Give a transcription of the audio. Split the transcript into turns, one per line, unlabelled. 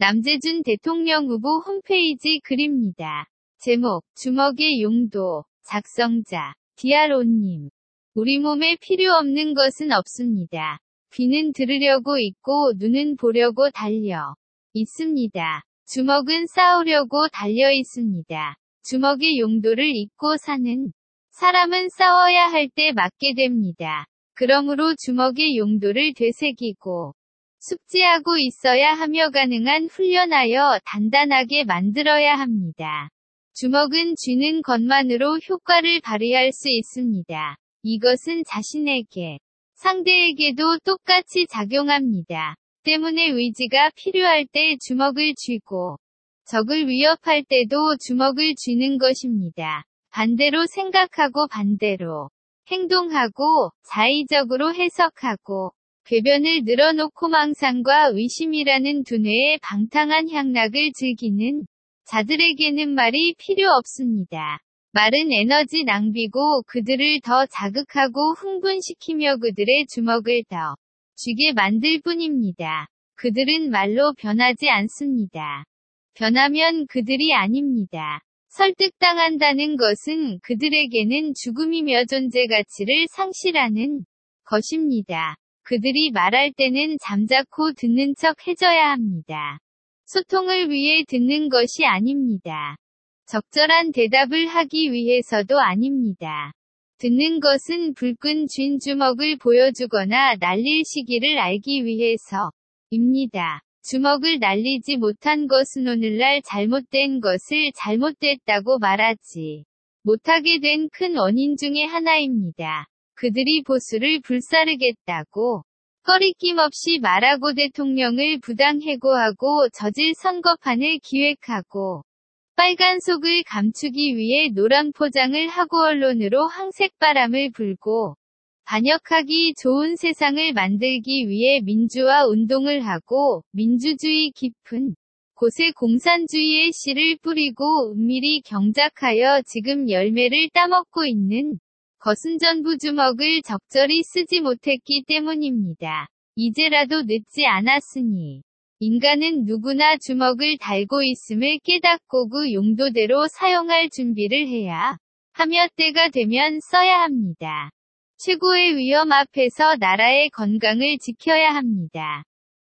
남재준 대통령 후보 홈페이지 글입니다. 제목, 주먹의 용도, 작성자, 디아로님. 우리 몸에 필요 없는 것은 없습니다. 귀는 들으려고 있고 눈은 보려고 달려 있습니다. 주먹은 싸우려고 달려 있습니다. 주먹의 용도를 잊고 사는 사람은 싸워야 할 때 맞게 됩니다. 그러므로 주먹의 용도를 되새기고 숙지하고 있어야 하며 가능한 훈련하여 단단하게 만들어야 합니다. 주먹은 쥐는 것만으로 효과를 발휘할 수 있습니다. 이것은 자신에게, 상대에게도 똑같이 작용합니다. 때문에 의지가 필요할 때 주먹을 쥐고, 적을 위협할 때도 주먹을 쥐는 것입니다. 반대로 생각하고 반대로 행동하고 자의적으로 해석하고 궤변을 늘어놓고 망상과 의심이라는 두뇌의 방탕한 향락을 즐기는 자들에게는 말이 필요 없습니다. 말은 에너지 낭비고 그들을 더 자극하고 흥분시키며 그들의 주먹을 더 쥐게 만들 뿐입니다. 그들은 말로 변하지 않습니다. 변하면 그들이 아닙니다. 설득당한다는 것은 그들에게는 죽음이며 존재 가치를 상실하는 것입니다. 그들이 말할 때는 잠자코 듣는 척 해줘야 합니다. 소통을 위해 듣는 것이 아닙니다. 적절한 대답을 하기 위해서도 아닙니다. 듣는 것은 불끈 쥔 주먹을 보여주거나 날릴 시기를 알기 위해서입니다. 주먹을 날리지 못한 것은 오늘날 잘못된 것을 잘못됐다고 말하지 못하게 된 큰 원인 중의 하나입니다. 그들이 보수를 불사르겠다고 꺼리낌 없이 말하고 대통령을 부당 해고하고 저질 선거판을 기획하고 빨간 속을 감추기 위해 노란 포장을 하고 언론으로 황색 바람을 불고 반역하기 좋은 세상을 만들기 위해 민주화 운동을 하고 민주주의 깊은 곳에 공산주의의 씨를 뿌리고 은밀히 경작하여 지금 열매를 따먹고 있는 것은 전부 주먹을 적절히 쓰지 못했기 때문입니다. 이제라도 늦지 않았으니. 인간은 누구나 주먹을 달고 있음을 깨닫고 그 용도대로 사용할 준비를 해야 하며 때가 되면 써야 합니다. 최고의 위험 앞에서 나라의 건강을 지켜야 합니다.